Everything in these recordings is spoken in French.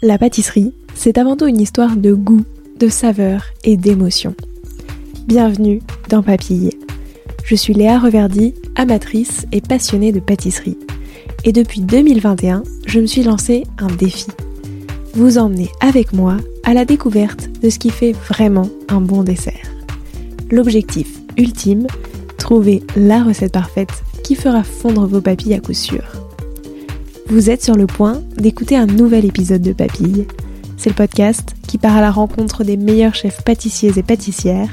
La pâtisserie, c'est avant tout une histoire de goût, de saveur et d'émotion. Bienvenue dans Papille. Je suis Léa Reverdy, amatrice et passionnée de pâtisserie. Et depuis 2021, je me suis lancé un défi. Vous emmener avec moi à la découverte de ce qui fait vraiment un bon dessert. L'objectif ultime, trouver la recette parfaite qui fera fondre vos papilles à coup sûr. Vous êtes sur le point d'écouter un nouvel épisode de Papille. C'est le podcast qui part à la rencontre des meilleurs chefs pâtissiers et pâtissières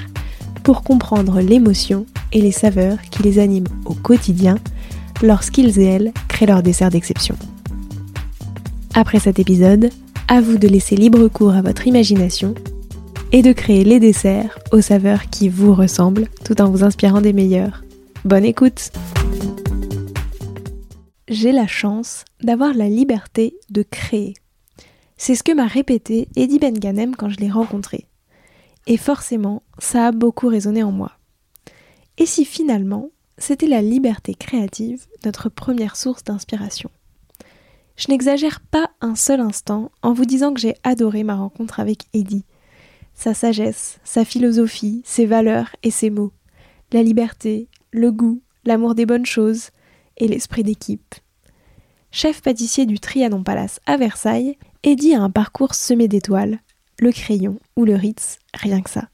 pour comprendre l'émotion et les saveurs qui les animent au quotidien lorsqu'ils et elles créent leurs desserts d'exception. Après cet épisode, à vous de laisser libre cours à votre imagination et de créer les desserts aux saveurs qui vous ressemblent tout en vous inspirant des meilleurs. Bonne écoute! J'ai la chance d'avoir la liberté de créer. C'est ce que m'a répété Eddie Ben Ganem quand je l'ai rencontré. Et forcément, ça a beaucoup résonné en moi. Et si finalement, c'était la liberté créative notre première source d'inspiration? Je n'exagère pas un seul instant en vous disant que j'ai adoré ma rencontre avec Eddie. Sa sagesse, sa philosophie, ses valeurs et ses mots. La liberté, le goût, l'amour des bonnes choses, et l'esprit d'équipe. Chef pâtissier du Trianon Palace à Versailles, Eddie a un parcours semé d'étoiles, le crayon ou le Ritz, rien que ça.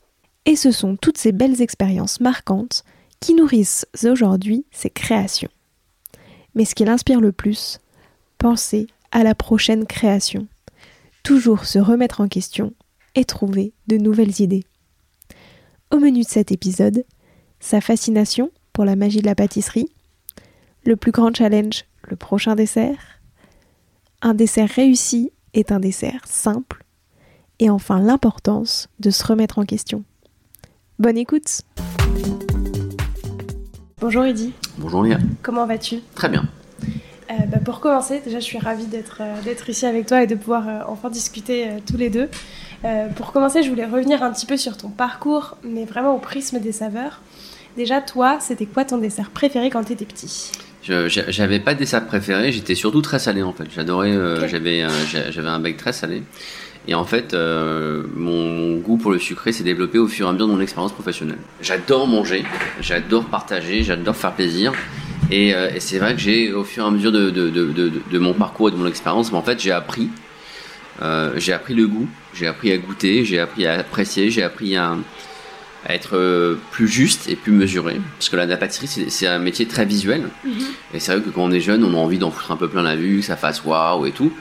Et ce sont toutes ces belles expériences marquantes qui nourrissent aujourd'hui ses créations. Mais ce qui l'inspire le plus, penser à la prochaine création, toujours se remettre en question et trouver de nouvelles idées. Au menu de cet épisode, sa fascination pour la magie de la pâtisserie, le plus grand challenge, le prochain dessert? Un dessert réussi est un dessert simple. Et enfin l'importance de se remettre en question. Bonne écoute Bonjour Eddy. Bonjour Léa. Comment vas-tu? Très bien. Euh, bah, pour commencer, déjà je suis ravie d'être euh, d'être ici avec toi et de pouvoir euh, enfin discuter tous les deux. pour commencer, je voulais revenir un petit peu sur ton parcours, mais vraiment au prisme des saveurs. Déjà, toi, c'était quoi ton dessert préféré quand tu étais petit? J'avais pas de dessert préféré, j'étais surtout très salé en fait. J'adorais, euh, j'avais, j'avais un bec très salé. Et en fait, euh, mon, goût pour le sucré s'est développé au fur et à mesure de mon expérience professionnelle. J'adore manger, j'adore partager, j'adore faire plaisir. Et, euh, et c'est vrai que j'ai, au fur et à mesure de, de, de, de, mon parcours et de mon expérience, en fait, j'ai appris. j'ai appris le goût, j'ai appris à goûter, j'ai appris à apprécier, j'ai appris à, à être euh, plus juste et plus mesuré. Parce que la, pâtisserie, c'est un métier très visuel. Mhm. Et c'est vrai que quand on est jeune, on a envie d'en foutre un peu plein la vue, que ça fasse waouh et tout.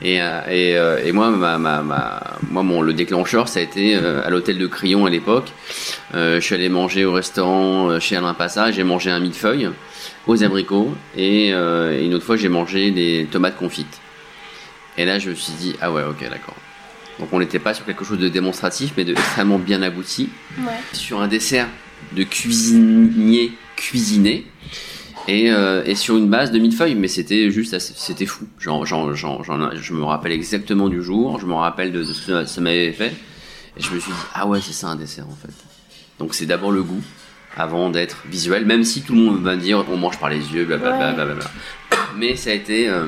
Et, euh, et, euh, et, moi, ma, ma, ma, moi mon, le déclencheur, ça a été à l'hôtel de Crillon à l'époque. je suis allé manger au restaurant chez Alain Passat, j'ai mangé un millefeuille aux abricots. Et, une autre fois, j'ai mangé des tomates confites. Et là, je me suis dit, ah ouais, ok, d'accord. Donc on n'était pas sur quelque chose de démonstratif, mais de extrêmement bien abouti. Sur un dessert de cuisinier cuisiné. Et, euh, et, sur une base de millefeuille, mais c'était juste, c'était fou. Genre, genre, genre, je me rappelle exactement du jour, je me rappelle de, ce que ça m'avait fait, et je me suis dit, ah ouais, c'est ça un dessert en fait. Donc c'est d'abord le goût, avant d'être visuel, même si tout le monde va dire, on mange par les yeux, blablabla. Bla, bla, bla, mais ça a été euh,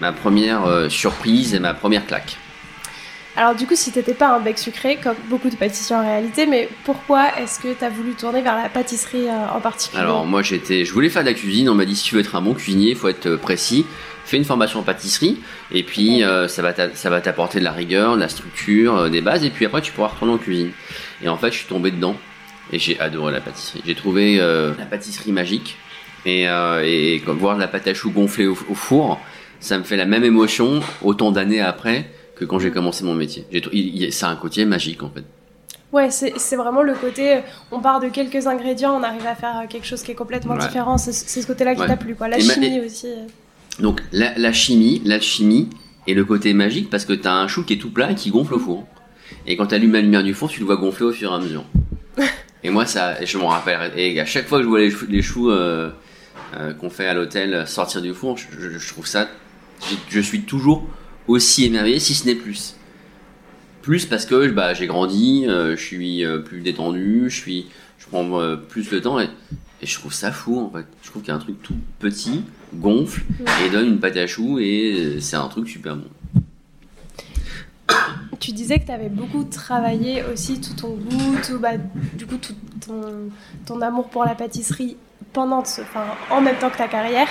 ma première euh, surprise et ma première claque. Alors du coup, si t'étais pas un bec sucré, comme beaucoup de pâtissiers en réalité, mais pourquoi est-ce que tu as voulu tourner vers la pâtisserie euh, en particulier? Alors moi, j'étais, je voulais faire de la cuisine. On m'a dit si tu veux être un bon cuisinier, il faut être euh, précis. Fais une formation en pâtisserie et puis euh, ça va ça va t'apporter de la rigueur, de la structure, des bases et puis après tu pourras retourner en cuisine. Et en fait, je suis tombé dedans et j'ai adoré la pâtisserie. J'ai trouvé la pâtisserie magique et, et comme voir la pâte à choux gonflée au four, ça me fait la même émotion autant d'années après que quand j'ai commencé mon métier. C'est un côté magique en fait. Ouais, c'est vraiment le côté, euh, on part de quelques ingrédients, on arrive à faire euh, quelque chose qui est complètement différent. C'est ce côté-là qui t'a plu, quoi. La chimie aussi. Euh. Donc la, la, chimie, la chimie et le côté magique parce que t'as un chou qui est tout plat et qui gonfle au four. Et quand t'allumes la lumière du four, tu le vois gonfler au fur et à mesure. et moi, ça, je m'en rappelle. Et à chaque fois que je vois les choux, qu'on fait à l'hôtel sortir du four, je, je trouve ça. Je suis toujours aussi émerveillé, si ce n'est plus. Plus parce que bah, j'ai grandi, euh, je suis euh, plus détendu, je suis, je prends euh, plus le temps et, je trouve ça fou en fait. Je trouve qu'il y a un truc tout petit, gonfle et donne une pâte à choux et c'est un truc super bon. Tu disais que tu avais beaucoup travaillé aussi tout ton goût, tout, bah, du coup tout ton, ton, amour pour la pâtisserie pendant, en même temps que ta carrière.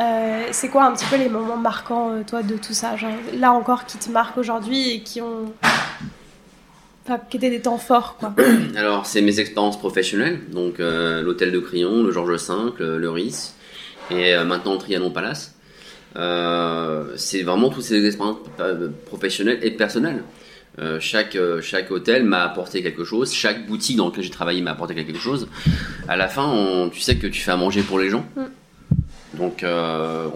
Euh, c'est quoi un petit peu les moments marquants, euh, toi, de tout ça Là encore, qui te marquent aujourd'hui et qui ont. Enfin, qui étaient des temps forts, quoi? Alors, c'est mes expériences professionnelles, donc euh, l'hôtel de Crillon, le Georges V, le, le RIS, et maintenant le Trianon Palace. c'est vraiment toutes ces expériences professionnelles et personnelles. Euh, chaque, euh, chaque hôtel m'a apporté quelque chose, chaque boutique dans laquelle j'ai travaillé m'a apporté quelque chose. À la fin, tu sais que tu fais à manger pour les gens. Mm. Donc, euh,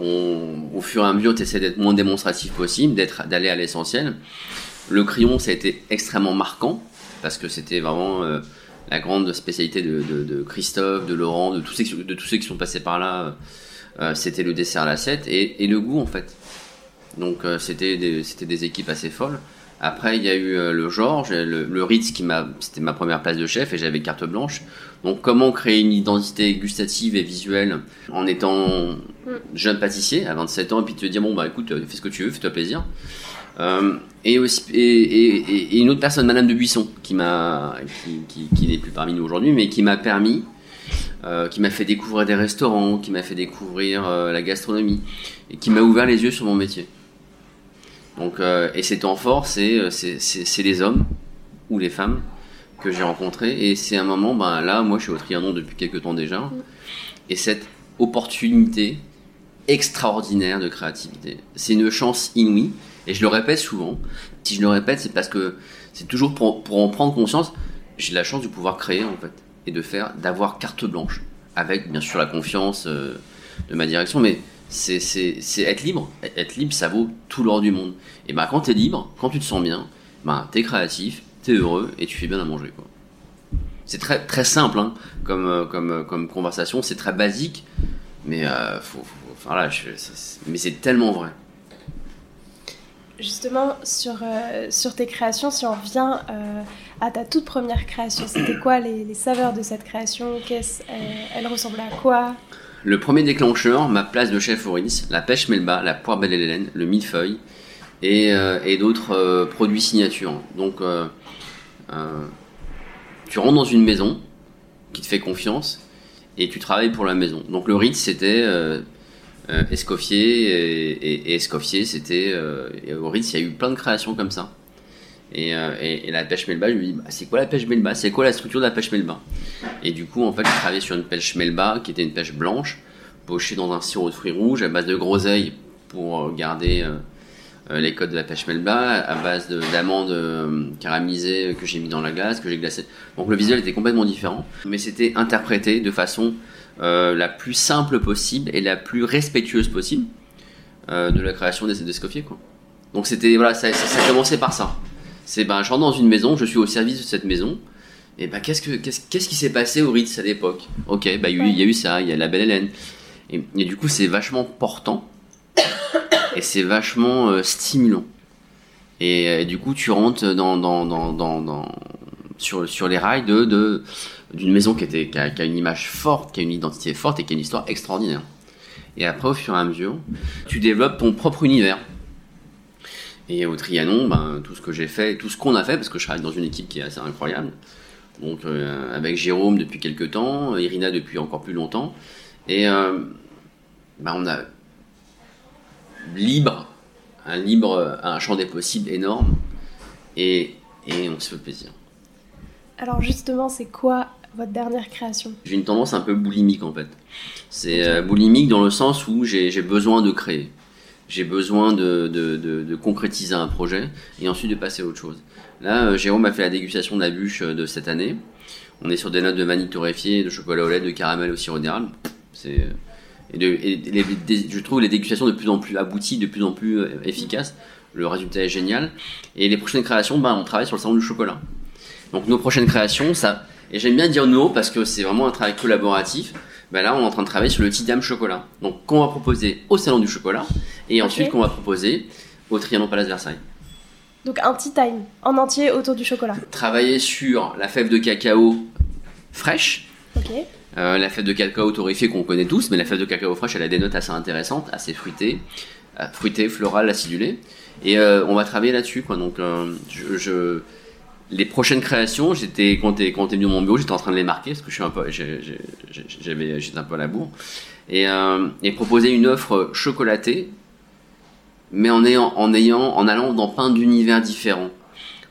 au fur et à mesure, tu essaies d'être moins démonstratif possible, d'être, d'aller à l'essentiel. Le crayon, ça a été extrêmement marquant, parce que c'était vraiment la grande spécialité de, Christophe, de Laurent, de tous, ceux, de tous ceux qui sont passés par là. c'était le dessert à l'assiette et, et, le goût, en fait. Donc, c'était, c'était des équipes assez folles. Après, il y a eu euh, le Georges, le, Ritz, qui m'a, c'était ma première place de chef et j'avais carte blanche. Donc, comment créer une identité gustative et visuelle en étant jeune pâtissier à 27 ans et puis te dire bon bah écoute, fais ce que tu veux, fais-toi plaisir. Euh, et aussi et, une autre personne, Madame de Buisson, qui m'a, qui, n'est plus parmi nous aujourd'hui, mais qui m'a permis, euh, qui m'a fait découvrir des restaurants, qui m'a fait découvrir la gastronomie et qui m'a ouvert les yeux sur mon métier. Donc, euh, et ces temps forts, c'est les hommes ou les femmes que j'ai rencontrés. Et c'est un moment, ben là, moi je suis au Trianon depuis quelques temps déjà. Et cette opportunité extraordinaire de créativité, c'est une chance inouïe. Et je le répète souvent. Si je le répète, c'est parce que c'est toujours pour, pour en prendre conscience. J'ai la chance de pouvoir créer en fait et de faire, d'avoir carte blanche avec bien sûr la confiance euh, de ma direction, mais c'est être libre. Être libre, ça vaut tout l'or du monde. Et ben quand t'es libre, quand tu te sens bien, ben t'es créatif, t'es heureux et tu fais bien à manger. C'est très, très simple hein, comme, euh, euh, comme conversation, c'est très basique, mais, euh, faut, enfin, là, mais c'est tellement vrai. Justement, sur, sur tes créations, si on revient à ta toute première création, c'était quoi les, saveurs de cette création? Elle ressemblait à quoi? Le premier déclencheur, ma place de chef au la pêche melba, la poire belle hélène, le millefeuille et, euh, et d'autres euh, produits signature. Donc, euh, tu rentres dans une maison qui te fait confiance et tu travailles pour la maison. Donc, le Ritz, c'était Escoffier et, Escoffier, c'était. au Ritz, il y a eu plein de créations comme ça. Et, la pêche melba, je lui dis bah, c'est quoi la pêche melba? C'est quoi la structure de la pêche melba? Et du coup, en fait, je travaillais sur une pêche melba qui était une pêche blanche, pochée dans un sirop de fruits rouges à base de groseille pour garder euh, les codes de la pêche melba à base d'amandes euh, caramélisées que j'ai mis dans la glace, que j'ai glacé. Donc le visuel était complètement différent, mais c'était interprété de façon euh, la plus simple possible et la plus respectueuse possible de la création des, des. Donc c'était voilà, ça, ça, commençait par ça. C'est ben je rentre dans une maison, je suis au service de cette maison. Et ben qu'est-ce que qu'est-ce qui s'est passé au Ritz à l'époque? Ok, bah il y, a eu ça, il y a la belle Hélène. Et, et du coup c'est vachement portant et c'est vachement euh, stimulant. Et, euh, du coup, tu rentres dans, dans, dans, dans, sur, sur les rails de, d'une maison qui, était, qui a, une image forte, qui a une identité forte et qui a une histoire extraordinaire. Et après, au fur et à mesure, tu développes ton propre univers. Et au Trianon, ben, tout ce que j'ai fait, tout ce qu'on a fait, parce que je travaille dans une équipe qui est assez incroyable. Donc, euh, avec Jérôme depuis quelques temps, Irina depuis encore plus longtemps. Et ben, on a libre, un libre, un champ des possibles énorme, et, et on se fait plaisir. Alors justement, c'est quoi votre dernière création? J'ai une tendance un peu boulimique en fait. C'est euh, boulimique dans le sens où j'ai besoin de créer. J'ai besoin de, de, de, concrétiser un projet et ensuite de passer à autre chose. Là, euh, Jérôme a fait la dégustation de la bûche euh, de cette année. On est sur des notes de vanille torréfiée, de chocolat au lait, de caramel au sirop d'érable. C'est et, je trouve les dégustations de plus en plus abouties, de plus en plus euh, efficaces. Le résultat est génial. Et les prochaines créations, ben, on travaille sur le salon du chocolat. Donc nos prochaines créations, ça, et j'aime bien dire nos parce que c'est vraiment un travail collaboratif. Ben là, on est en train de travailler sur le Tidam chocolat. Donc qu'on va proposer au salon du chocolat et ensuite qu'on va proposer au Trianon Palace Versailles. Donc un tea time en entier autour du chocolat. Travailler sur la fève de cacao fraîche. Ok. Euh, la fève de cacao torréfiée qu'on connaît tous, mais la fève de cacao fraîche, elle a des notes assez intéressantes, assez fruitées, euh, fruitées, florales, acidulées. Et euh, on va travailler là-dessus, quoi. Donc, euh, je, je- les prochaines créations, j'étais quand t'es quand venu dans mon bureau, j'étais en train de les marquer parce que je suis un peu, j'avais, j'étais un peu à la bourre. Et, euh, et proposer une offre chocolatée, mais en ayant, en ayant, en allant dans plein d'univers différents,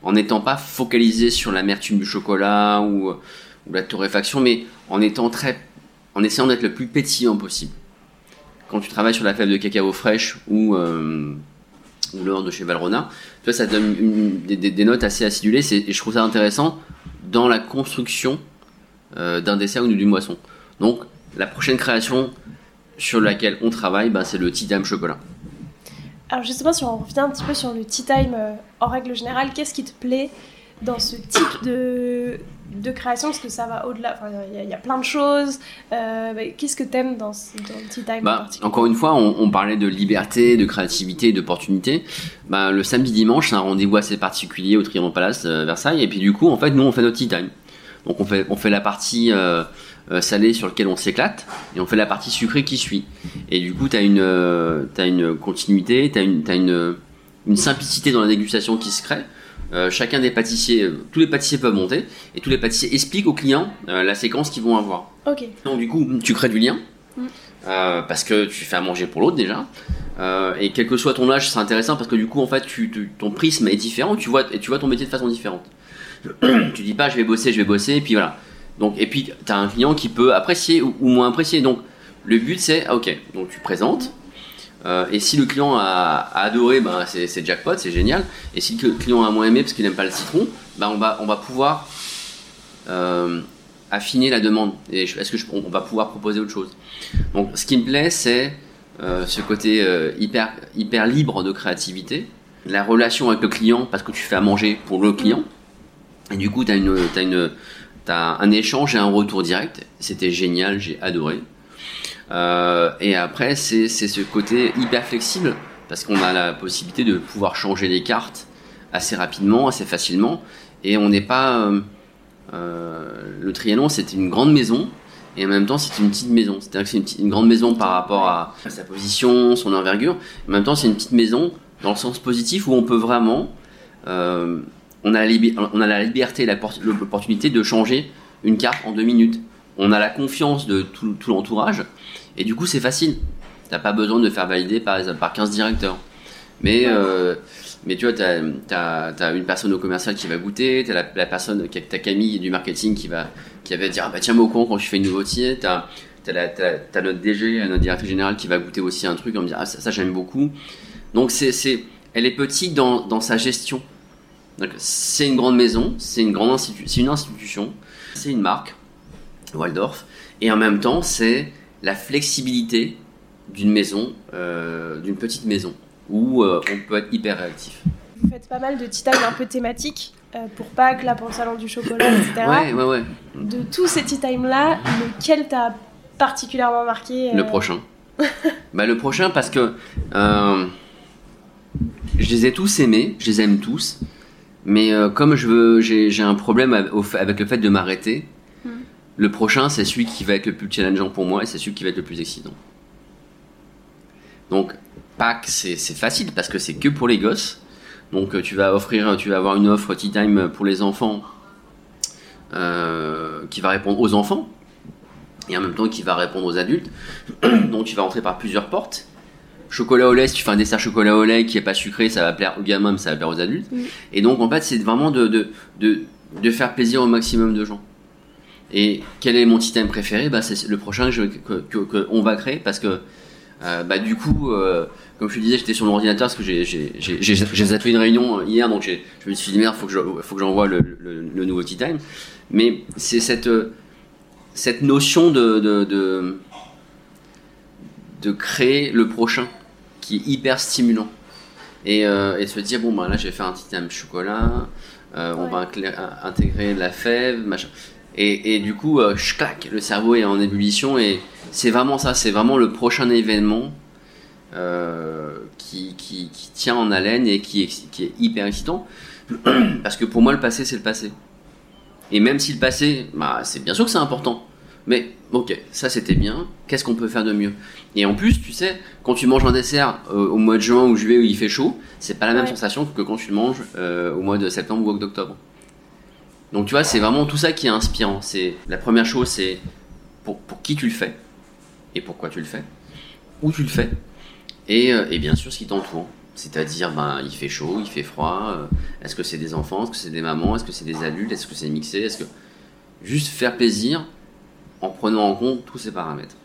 en n'étant pas focalisé sur l'amertume du chocolat ou, ou la torréfaction, mais en étant très, en essayant d'être le plus pétillant possible. Quand tu travailles sur la fève de cacao fraîche ou euh, ou l'or de chez vois, ça donne des, notes assez acidulées. Et je trouve ça intéressant dans la construction euh, d'un dessert ou d'une boisson. Donc, la prochaine création sur laquelle on travaille, bah, c'est le tea time chocolat. Alors justement, si on revient un petit peu sur le tea time euh, en règle générale, qu'est-ce qui te plaît dans ce type de, de création Parce que ça va au-delà, enfin, il y, a- il y a plein de choses. Euh, bah, qu'est-ce que t'aimes dans, dans le tea time Bah, particulier encore une fois, on, on parlait de liberté, de créativité, d'opportunité. Bah, le samedi dimanche, c'est un rendez-vous assez particulier au Trianon Palace euh, Versailles. Et puis du coup, en fait, nous, on fait notre tea time. Donc on fait, on fait la partie euh, salée sur laquelle on s'éclate, et on fait la partie sucrée qui suit. Et du coup, tu as une, t'as une continuité, tu as, une, t'as une, une simplicité dans la dégustation qui se crée. Euh, chacun des pâtissiers, euh, tous les pâtissiers peuvent monter, et tous les pâtissiers expliquent aux clients euh, la séquence qu'ils vont avoir. Ok. Donc du coup, tu crées du lien Mm. parce que tu fais à manger pour l'autre déjà. Et quel que soit ton âge, c'est intéressant parce que du coup, en fait, tu, tu- ton prisme est différent. Tu vois, et tu vois ton métier de façon différente. tu dis pas, je vais bosser, je vais bosser, et puis voilà. Donc, et puis, tu as un client qui peut apprécier ou, ou moins apprécier. Donc, le but, c'est, ah, ok, donc tu présentes. Euh, et si le client a, adoré, ben, c'est jackpot, c'est génial. Et si le client a moins aimé parce qu'il n'aime pas le citron, ben, on, va, on va pouvoir euh, affiner la demande. Et est-ce que on va pouvoir proposer autre chose? Donc, ce qui me plaît, c'est euh, ce côté hyper, hyper libre de créativité, la relation avec le client parce que tu fais à manger pour le client. Et du coup, tu as, un échange et un retour direct. C'était génial, j'ai adoré. Euh, et après, c'est, c'est ce côté hyper flexible parce qu'on a la possibilité de pouvoir changer les cartes assez rapidement, assez facilement. Et on n'est pas. euh, euh, le Trianon, c'était une grande maison. Et en même temps, c'est une petite maison. C'est-à-dire que c'est une, grande maison par rapport à, sa position, son envergure. En même temps, c'est une petite maison dans le sens positif où on peut vraiment. on, a la on a liberté, l'opportunité de changer une carte en deux minutes. On a la confiance de tout l'entourage. Et du coup, c'est facile. T'as pas besoin de faire valider par, par 15 directeurs. Mais, euh, mais tu vois, t'as as, une personne au commercial qui va goûter, t'as la, la personne, t'as Camille du marketing qui va, qui va dire ah bah tiens-moi au courant quand je fais une nouveauté, la- t'as- t'as notre DG, notre directeur général qui va goûter aussi un truc, on me dire ah ça, ça, j'aime beaucoup. Donc c'est, elle est petite dans, dans sa gestion. C'est une grande maison, c'est une grande institu- c'est une institution, c'est une marque, Waldorf, et en même temps c'est la flexibilité d'une maison, euh, d'une petite maison, où euh, on peut être hyper réactif. Vous faites pas mal de tea time un peu thématiques euh, pour Pâques, là pour le salon du chocolat, etc. Ouais, ouais, ouais. De tous ces tea time là, lequel t'a particulièrement marqué Le prochain. bah, le prochain parce que je les ai tous aimés, je les aime tous, mais comme je veux, j'ai un problème avec le fait de m'arrêter. Le prochain, c'est celui qui va être le plus challengeant pour moi et c'est celui qui va être le plus excitant. Donc Pâques, c'est facile parce que c'est que pour les gosses. Donc tu vas offrir, tu vas avoir une offre tea time pour les enfants euh, qui va répondre aux enfants et en même temps qui va répondre aux adultes. Donc tu vas rentrer par plusieurs portes. Chocolat au lait, si tu fais un dessert chocolat au lait qui est pas sucré, ça va plaire aux gamins, mais ça va plaire aux adultes. Et donc en fait, c'est vraiment de, de, de, de faire plaisir au maximum de gens. Et quel est mon système préféré? Bah, C'est le prochain je- que, que- que on va créer parce que euh, bah, du coup, euh, comme je te disais, j'étais sur mon ordinateur parce que j'ai- zappé une réunion hier, donc je me suis dit merde, faut que je- faut que j'envoie le, le, le nouveau Tea Time. Mais c'est cette, euh, cette notion de, de, de, de créer le prochain qui est hyper stimulant. Et, euh, et se dire, bon, bah, là, j'ai fait un Tea Time chocolat, on Ouais. va intégrer de la fève, machin. Et, et du coup, euh, je claque, le cerveau est en ébullition et c'est vraiment ça, c'est vraiment le prochain événement euh, qui, qui, qui tient en haleine et qui est, qui est hyper excitant. Parce que pour moi, le passé, c'est le passé. Et même si le passé, bah, c'est bien sûr que c'est important. Mais ok, ça c'était bien. Qu'est-ce qu'on peut faire de mieux? Et en plus, tu sais, quand tu manges un dessert euh, au mois de juin ou juillet où il fait chaud, c'est pas la même sensation que quand tu le manges euh, au mois de septembre ou d'octobre. Donc tu vois, c'est vraiment tout ça qui est inspirant. C'est la première chose, c'est pour, qui tu le fais et pourquoi tu le fais, où tu le fais, et, euh, et bien sûr ce qui t'entoure. C'est-à-dire, ben, il fait chaud, il fait froid. est-ce que c'est des enfants Est-ce que c'est des mamans Est-ce que c'est des adultes Est-ce que c'est mixé Est-ce que juste faire plaisir en prenant en compte tous ces paramètres.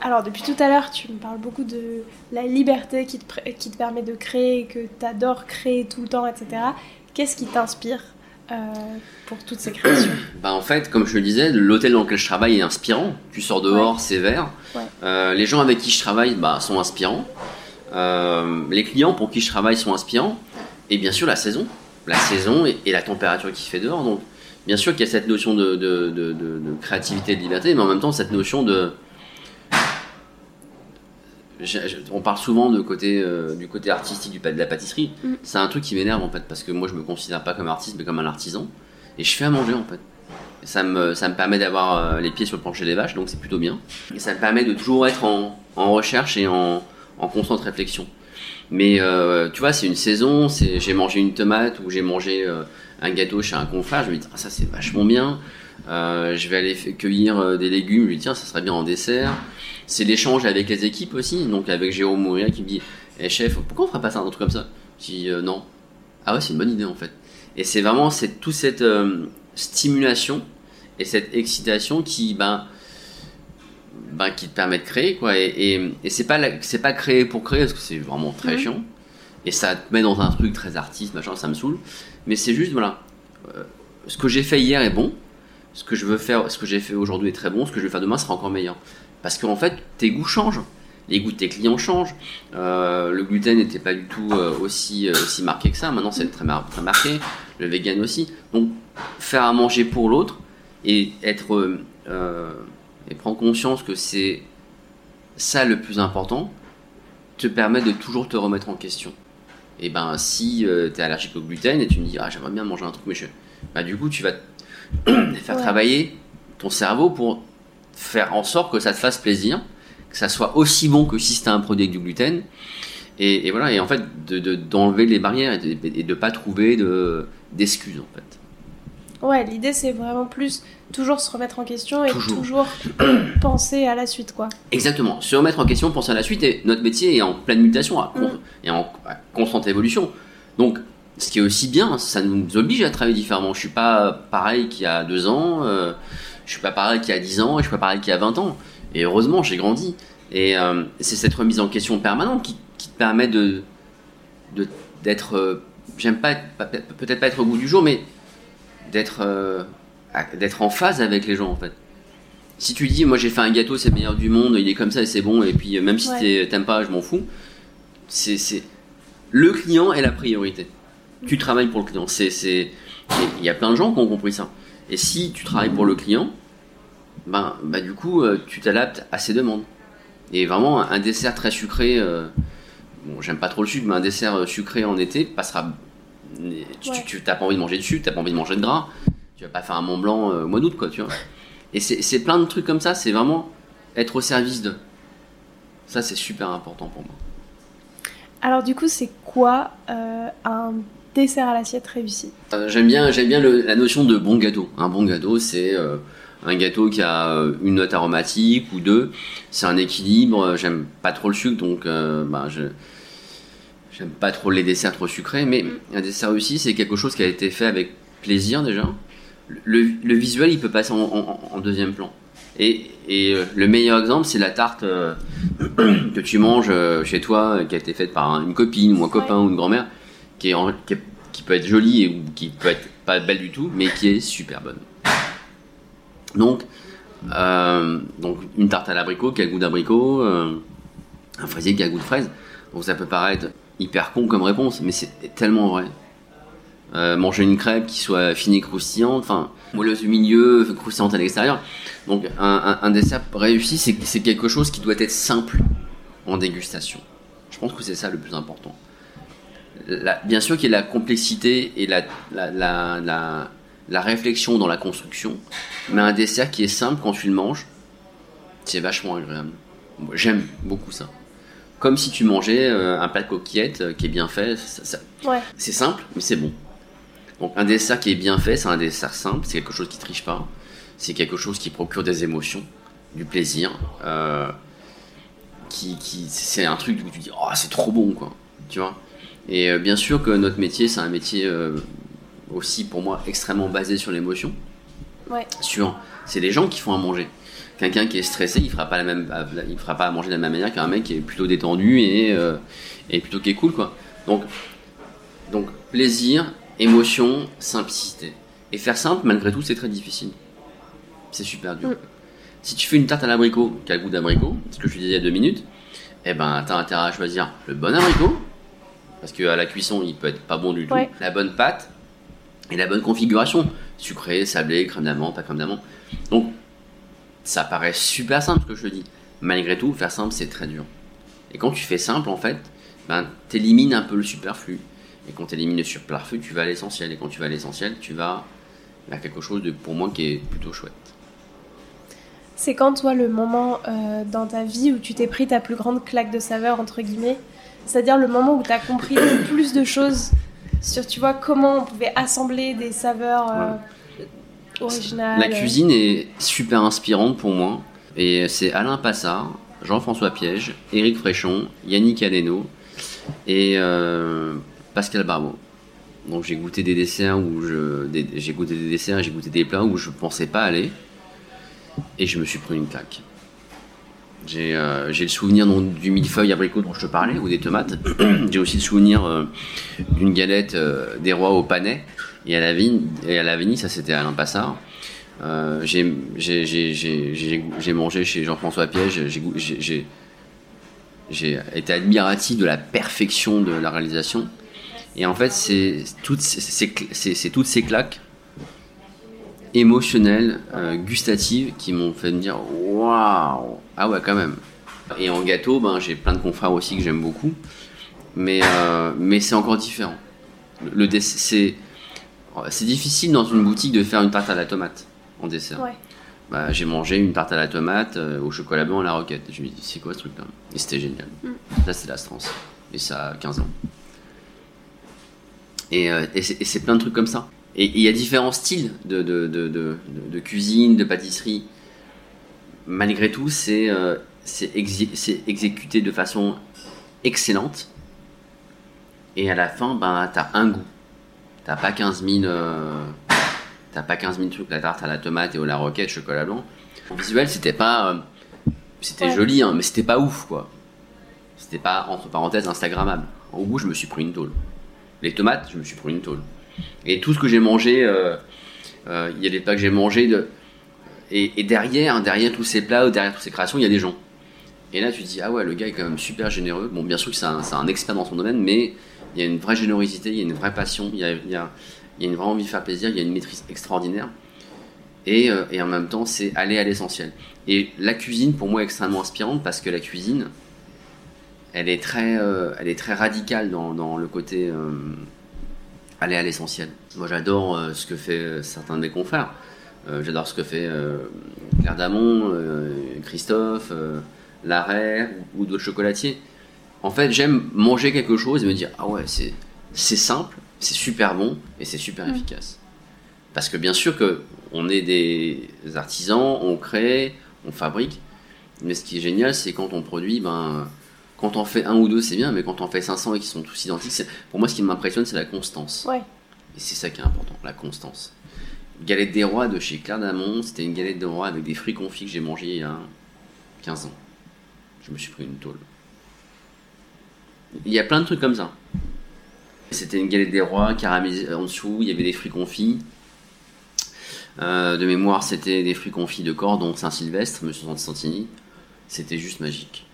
Alors, depuis tout à l'heure, tu me parles beaucoup de la liberté qui te, qui te permet de créer, que tu adores créer tout le temps, etc. Qu'est-ce qui t'inspire? Euh, pour toutes ces créations bah En fait, comme je le disais, l'hôtel dans lequel je travaille est inspirant. Tu sors dehors, c'est vert. Euh, les gens avec qui je travaille bah, sont inspirants. Euh, les clients pour qui je travaille sont inspirants. Et bien sûr, la saison. La saison et, et la température qui fait dehors. Donc, bien sûr qu'il y a cette notion de, de, de, de, créativité et de liberté, mais en même temps cette notion de... on parle souvent de côté, euh, du côté artistique du, de la pâtisserie. Mm. C'est un truc qui m'énerve en fait, parce que moi je me considère pas comme artiste, mais comme un artisan. Et je fais à manger en fait. ça me, ça me permet d'avoir euh, les pieds sur le plancher des vaches, donc c'est plutôt bien. Et ça me permet de toujours être en, en recherche et en, en, constante réflexion. Mais euh, tu vois, c'est une saison, j'ai mangé une tomate ou j'ai mangé un gâteau chez un confrère, je me dis, ah, ça c'est vachement bien. Euh, je vais aller cueillir euh, des légumes, je lui dis, tiens, ça serait bien en dessert. C'est l'échange avec les équipes aussi, donc avec Jérôme Mouria qui me dit, eh chef, pourquoi on ferait pas ça un truc comme ça? Je dis, euh, non. Ah ouais, c'est une bonne idée en fait. Et c'est vraiment c'est toute cette stimulation et cette excitation qui, ben, ben, qui te permet de créer quoi. Et, et, c'est pas c'est pas créer pour créer parce que c'est vraiment très mmh. chiant. Et ça te met dans un truc très artiste, machin, ça me saoule. Mais c'est juste, voilà, ce que j'ai fait hier est bon, ce que je veux faire, ce que j'ai fait aujourd'hui est très bon, ce que je vais faire demain sera encore meilleur. Parce qu'en fait, tes goûts changent, les goûts de tes clients changent. Euh, le gluten n'était pas du tout euh, aussi, aussi marqué que ça, maintenant c'est très, marqué, le vegan aussi. Donc, faire à manger pour l'autre et être et prendre conscience que c'est ça le plus important te permet de toujours te remettre en question et ben si euh, tu es allergique au gluten et tu me dis ah j'aimerais bien manger un truc mais je... bah du coup tu vas faire travailler ton cerveau pour faire en sorte que ça te fasse plaisir que ça soit aussi bon que si c'était un produit avec du gluten et, voilà et en fait d'enlever de, les barrières et de, et de pas trouver d'excuses en fait Ouais, l'idée c'est vraiment plus toujours se remettre en question et toujours, penser à la suite, quoi. Exactement, se remettre en question, penser à la suite, et notre métier est en pleine mutation mm. et en constante évolution. Donc, ce qui est aussi bien, ça nous oblige à travailler différemment. Je suis pas pareil qu'il y a deux ans, euh, je suis pas pareil qu'il y a dix ans, et je suis pas pareil qu'il y a vingt ans. Et heureusement, j'ai grandi. Et euh, c'est cette remise en question permanente qui, te permet de d'être, euh, j'aime pas, peut-être pas être au bout du jour, mais d'être euh, d'être en phase avec les gens en fait. Si tu dis moi j'ai fait un gâteau c'est le meilleur du monde, il est comme ça et c'est bon et puis même si t'aimes pas je m'en fous. C'est le client est la priorité. Tu travailles pour le client. C'est il y a plein de gens qui ont compris ça. Et si tu travailles pour le client, ben, bah du coup euh, tu t'adaptes à ses demandes. Et vraiment un dessert très sucré, euh, bon j'aime pas trop le sucre, mais un dessert sucré en été passera tu, n'as pas envie de manger de sucre, tu n'as pas envie de manger de gras. Tu vas pas faire un Mont Blanc euh, au mois d'août, quoi, tu vois. Et c'est plein de trucs comme ça, c'est vraiment être au service de. Ça, c'est super important pour moi. Alors, du coup, c'est quoi euh, un dessert à l'assiette réussi euh, J'aime bien, j'aime bien la notion de bon gâteau. Un bon gâteau, c'est un gâteau qui a une note aromatique ou deux. C'est un équilibre. J'aime pas trop le sucre, donc bah, je J'aime pas trop les desserts trop sucrés, mais un dessert réussi, c'est quelque chose qui a été fait avec plaisir déjà. Le, visuel, il peut passer en, deuxième plan. Et, euh, le meilleur exemple, c'est la tarte euh, que tu manges euh, chez toi, qui a été faite par une copine ou un copain ou une grand-mère, qui, peut être jolie ou qui peut être pas belle du tout, mais qui est super bonne. Donc, donc une tarte à l'abricot qui a le goût d'abricot, un fraisier qui a le goût de fraise. Donc ça peut paraître hyper con comme réponse, mais c'est tellement vrai. Euh, manger une crêpe qui soit fine et croustillante, enfin moelleuse au milieu, croustillante à l'extérieur. Donc un, dessert réussi, c'est quelque chose qui doit être simple en dégustation. Je pense que c'est ça le plus important. Bien sûr qu'il y a la complexité et la, la, la réflexion dans la construction, mais un dessert qui est simple quand tu le manges, c'est vachement agréable. J'aime beaucoup ça. Comme si tu mangeais euh, un plat de coquillettes euh, qui est bien fait. C'est simple, mais c'est bon. Donc un dessert qui est bien fait, c'est un dessert simple, c'est quelque chose qui triche pas, c'est quelque chose qui procure des émotions, du plaisir. Euh, qui, c'est un truc où tu dis oh c'est trop bon quoi, tu vois? Et bien sûr que notre métier, c'est un métier aussi pour moi extrêmement basé sur l'émotion. Ouais. Sur, c'est les gens qui font à manger. Quelqu'un qui est stressé, il fera pas la même, il fera pas à manger de la même manière qu'un mec qui est plutôt détendu et, euh, et plutôt qui est cool quoi. Donc, donc plaisir, émotion, simplicité. Et faire simple, malgré tout, c'est très difficile. C'est super dur. Mm. Si tu fais une tarte à l'abricot qui a le goût d'abricot, ce que je disais il y a deux minutes, eh ben, t'as intérêt à choisir le bon abricot, parce qu'à la cuisson, il peut être pas bon du tout. La bonne pâte, et la bonne configuration. Sucré, sablé, crème d'amande, pas crème d'amande. Donc, ça paraît super simple ce que je dis. Malgré tout, faire simple, c'est très dur. Et quand tu fais simple, en fait, ben, t'élimines un peu le superflu. Et quand tu élimines le superflu, tu vas à l'essentiel. Et quand tu vas à l'essentiel, tu vas vers quelque chose de, pour moi, qui est plutôt chouette. C'est quand, toi, le moment euh, dans ta vie où tu t'es pris ta plus grande claque de saveur, entre guillemets? C'est-à-dire le moment où tu as compris le plus de choses sur tu vois comment on pouvait assembler des saveurs euh, originales. La cuisine est super inspirante pour moi et c'est Alain Passard, Jean-François Piège, Éric Fréchon, Yannick Aleno et euh, Pascal Barbeau. Donc j'ai goûté des desserts où je j'ai goûté des desserts, j'ai goûté des plats où je pensais pas aller et je me suis pris une claque. Euh, j'ai le souvenir du millefeuille abricot dont je te parlais, ou des tomates. j'ai aussi le souvenir euh, d'une galette euh, des rois au panais et à la vigne, et à la vanille, ça c'était Alain Passard. j'ai mangé chez Jean-François Piège, j'ai été admiratif de la perfection de la réalisation. Et en fait, c'est toutes, toutes ces claques émotionnelles, euh, gustatives, qui m'ont fait me dire waouh, ah ouais, quand même. Et en gâteau, ben, j'ai plein de confrères aussi que j'aime beaucoup, mais, euh, mais c'est encore différent. Le, c'est, c'est difficile dans une boutique de faire une tarte à la tomate en dessert. Bah, j'ai mangé une tarte à la tomate euh, au chocolat blanc à la roquette. Je me dis, c'est quoi ce truc-là? Et c'était génial. Mm. Là, c'est la France. Et ça a 15 ans. Et, et c'est plein de trucs comme ça. Et il y a différents styles de, de, de, de, cuisine, de pâtisserie. Malgré tout, c'est euh, exécuté de façon excellente. Et à la fin, ben, tu as un goût. T'as pas 15 000, euh, pas 15 000 trucs, la tarte à la tomate et au la roquette, chocolat blanc. En visuel, c'était pas. Euh, c'était joli, hein, mais c'était pas ouf, quoi. C'était pas, entre parenthèses, Instagrammable. Au bout, je me suis pris une tôle. Les tomates, je me suis pris une tôle. Et tout ce que j'ai mangé, euh, euh, il y a des plats que j'ai mangés. De... Et, derrière, derrière tous ces plats, derrière toutes ces créations, il y a des gens. Et là, tu te dis, ah ouais, le gars est quand même super généreux. Bon, bien sûr que c'est un, expert dans son domaine, mais il y a une vraie générosité, il y a une vraie passion, il y a, une vraie envie de faire plaisir, il y a une maîtrise extraordinaire. Et, euh, et en même temps, c'est aller à l'essentiel. Et la cuisine, pour moi, est extrêmement inspirante parce que la cuisine, elle est très, elle est très radicale dans le côté aller à l'essentiel. Moi, j'adore euh, ce que fait euh, certains de mes confrères. Euh, j'adore ce que fait Claire Damon, Christophe, Larrey ou, d'autres chocolatiers. En fait, j'aime manger quelque chose et me dire ah ouais, c'est c'est simple, c'est super bon et c'est super mm. efficace. Parce que bien sûr que on est des artisans, on crée, on fabrique, mais ce qui est génial, c'est quand on produit, ben quand on fait un ou deux, c'est bien, mais quand on fait 500 et qu'ils sont tous identiques, pour moi, ce qui m'impressionne, c'est la constance. Ouais. Et c'est ça qui est important, la constance. Galette des rois de chez Claire Damon, c'était une galette des rois avec des fruits confits que j'ai mangé il y a 15 ans. Je me suis pris une tôle. Il y a plein de trucs comme ça. C'était une galette des rois caramélisée en dessous, il y avait des fruits confits. Euh, de mémoire, c'était des fruits confits de Cordon Saint-Sylvestre, Monsieur Santini. C'était juste magique.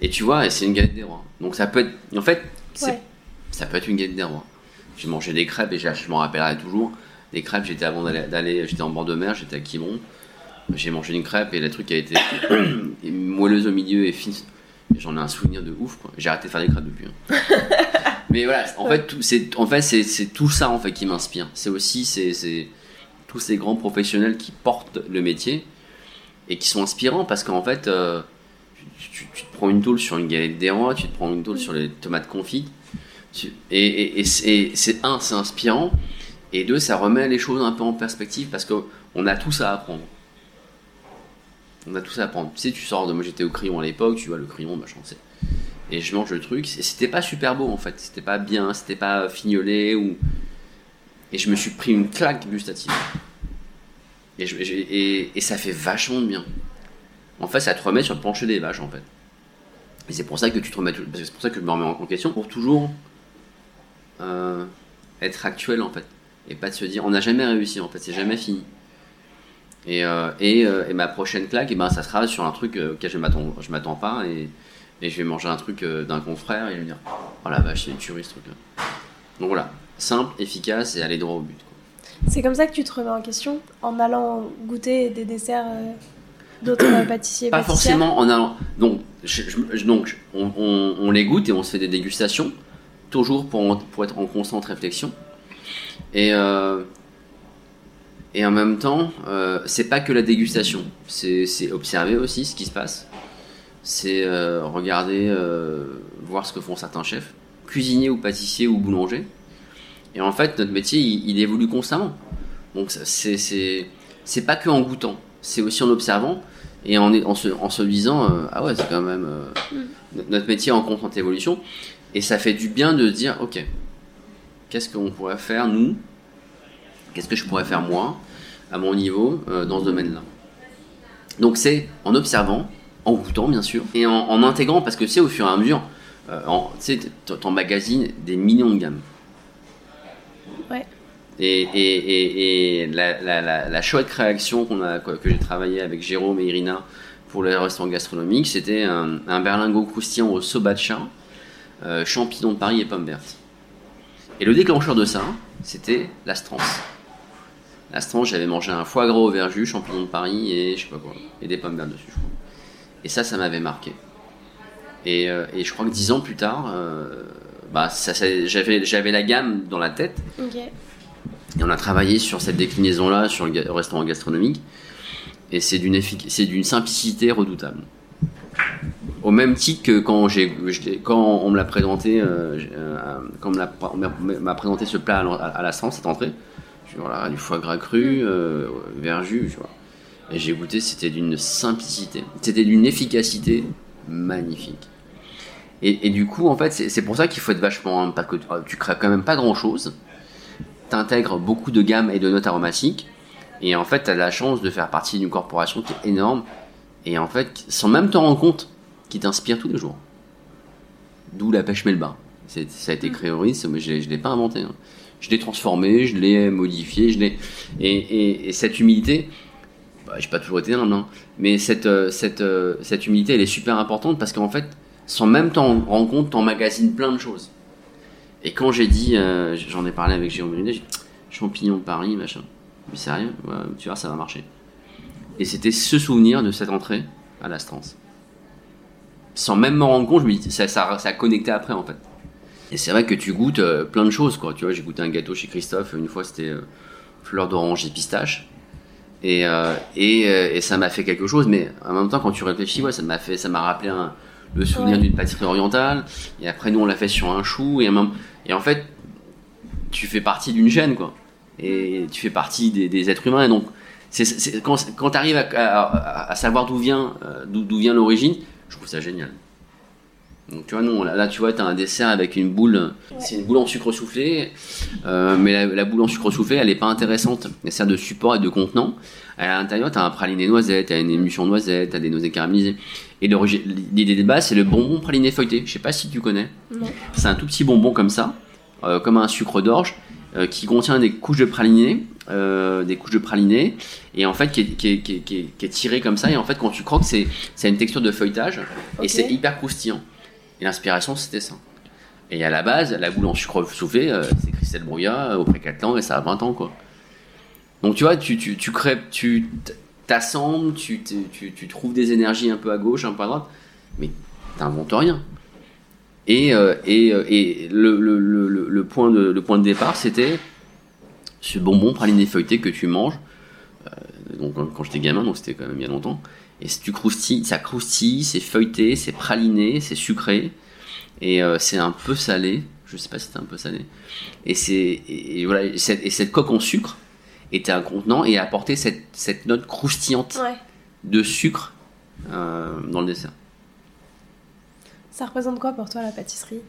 Et tu vois, c'est une galette des rois. Donc ça peut être. En fait, ça peut être une galette des rois. J'ai mangé des crêpes et je m'en rappellerai toujours. Des crêpes, j'étais avant d'aller. J'étais en bord de mer, j'étais à Quiberon. J'ai mangé une crêpe et le truc a été moelleuse au milieu et fine. J'en ai un souvenir de ouf. J'ai arrêté de faire des crêpes depuis. Hein. Mais voilà, en fait, c'est en fait c'est tout ça en fait qui m'inspire. C'est aussi c'est c'est tous ces grands professionnels qui portent le métier et qui sont inspirants parce qu'en fait, euh, tu, te prends une tôle sur une galette des rois, tu te prends une tôle sur les tomates confites, tu- et, c'est un, c'est inspirant, et deux, ça remet les choses un peu en perspective parce qu'on a tout ça à apprendre. On a tout ça à apprendre. Tu sais, tu sors de. Moi j'étais au crayon à l'époque, tu vois, le crayon, machin, c'est. Et je mange le truc, et c'était pas super beau en fait, c'était pas bien, c'était pas fignolé. Et je me suis pris une claque gustative. Et, et ça fait vachement de bien. En fait, ça te remet sur le plancher des vaches en fait. Et c'est pour ça que tu te remets. C'est pour ça que je me remets en question pour toujours euh, être actuel en fait. Et pas de se dire on n'a jamais réussi en fait, c'est jamais fini. Et, euh, euh, et ma prochaine claque, et ben, ça sera sur un truc auquel je m'attends, je m'attends pas et, et je vais manger un truc d'un confrère et lui dire Oh la vache, c'est une tuerie ce truc là. Donc voilà, simple, efficace et aller droit au but. C'est comme ça que tu te remets en question en allant goûter des desserts d'autres pâtissiers Pas forcément en allant. Donc, je- je- je- donc on, on- on les goûte et on se fait des dégustations, toujours pour, être en constante réflexion. Et, euh, et en même temps, euh, c'est pas que la dégustation, c'est observer aussi ce qui se passe. C'est euh, regarder, voir ce que font certains chefs, cuisiniers ou pâtissiers ou boulangers. Et en fait, notre métier, il, il évolue constamment. Donc, c'est pas que en goûtant, c'est aussi en observant et en, en, se, en se disant euh, ah ouais c'est quand même euh, no- notre métier en constante évolution. Et ça fait du bien de se dire ok qu'est-ce qu'on pourrait faire nous? Qu'est-ce que je pourrais faire moi à mon niveau euh, dans ce domaine-là? Donc c'est en observant en goûtant bien sûr et en, en intégrant parce que c'est au fur et à mesure tu sais t'emmagasines des millions de gammes. Ouais. Et, la, la, la, la chouette création que j'ai travaillé avec Jérôme et Irina pour le restaurant gastronomique, c'était un, berlingot croustillant au sobacha, euh, champignons de Paris et pommes vertes. Et le déclencheur de ça, c'était l'Astrance. L'Astrance, j'avais mangé un foie gras au verjus, champignons de Paris et je sais pas quoi, et des pommes vertes dessus, je crois. Et ça, ça m'avait marqué. Et, euh, je crois que dix ans plus tard, euh, bah, j'avais, la gamme dans la tête. Ok. Et on a travaillé sur cette déclinaison-là sur le restaurant gastronomique. Et c'est d'une, effic- c'est d'une simplicité redoutable. Au même titre que quand, j'ai, on me l'a présenté, euh, euh, quand on m'a, présenté ce plat à, la Sens, cette entrée, je dis, voilà, du foie gras cru, euh, verjus, tu vois. Et j'ai goûté, c'était d'une simplicité, c'était d'une efficacité magnifique. Et, et du coup, en fait, c'est, pour ça qu'il faut être vachement, parce que euh, tu crées quand même pas grand-chose t'intègres beaucoup de gammes et de notes aromatiques. Et en fait, tu as la chance de faire partie d'une corporation qui est énorme. Et en fait, sans même t'en rendre compte, qui t'inspire tous les jours. D'où la pêche melba. Ça a été créé au Ritz, mais je ne l'ai pas inventé. hein. Je l'ai transformé, je l'ai modifié, je l'ai. Et, et- et cette humilité, bah, j'ai pas toujours été humble, hein, mais cette, euh, cette, euh, cette humilité, elle est super importante parce qu'en fait, sans même t'en rendre compte, t'emmagasines plein de choses. Et quand j'ai dit, euh, j'en ai parlé avec Jérôme Menudet, champignons de Paris, machin. Mais sérieux, Ouais, tu vois, ça va marcher. Et c'était ce souvenir de cette entrée à l'Astrance. Sans même m'en rendre compte, je me dis, ça, ça, a connecté après en fait. Et c'est vrai que tu goûtes euh, plein de choses, quoi. Tu vois, j'ai goûté un gâteau chez Christophe, une fois c'était euh, fleur d'orange et pistache. Et, et, et ça m'a fait quelque chose, mais en même temps, quand tu réfléchis, ouais, ça m'a rappelé un- le souvenir Ouais. d'une pâtisserie orientale. Et après, nous, on l'a fait sur un chou. Et, moment- et en fait, tu fais partie d'une chaîne, quoi. Et tu fais partie des, des êtres humains. Et donc, c'est, c'est- quand, quand tu arrives à, à- à savoir d'où vient, euh, d'où, d'où vient l'origine, je trouve ça génial. Donc tu vois, non, là, là, tu vois, tu as un dessert avec une boule, c'est une boule en sucre soufflé, euh, mais la, la boule en sucre soufflé, elle est pas intéressante. Elle sert de support et de contenant. À l'intérieur, tu as un praliné noisette, tu as une émulsion noisette, tu as des noisets caramélisés. Et l'idée de base, c'est le bonbon praliné feuilleté. Je sais pas si tu connais. C'est un tout petit bonbon comme ça, euh, comme un sucre d'orge, euh, qui contient des couches de praliné, euh, des couches de praliné, et en fait qui est, qui est- qui est- qui est- tiré comme ça. Et en fait, quand tu croques, c'est c'est une texture de feuilletage, et c'est hyper croustillant. Et l'inspiration, c'était ça. Et à la base, la boule en sucre soufflé, c'est Christelle Brouillat au Précatelan, et ça a 20 ans, quoi. Donc tu vois, tu, tu, tu crées, tu t'assembles, tu, tu, tu, trouves des énergies un peu à gauche, un peu à droite, mais t'inventes rien. Et, le, point de, départ, c'était ce bonbon praliné feuilleté que tu manges. donc quand j'étais gamin, donc c'était quand même il y a longtemps. Et ça croustille, c'est feuilleté, c'est praliné, c'est sucré. Et c'est un peu salé. Je sais pas si c'est un peu salé. Et cette coque en sucre était un contenant et apportait cette, cette note croustillante de sucre euh, dans le dessert. Ça représente quoi pour toi la pâtisserie?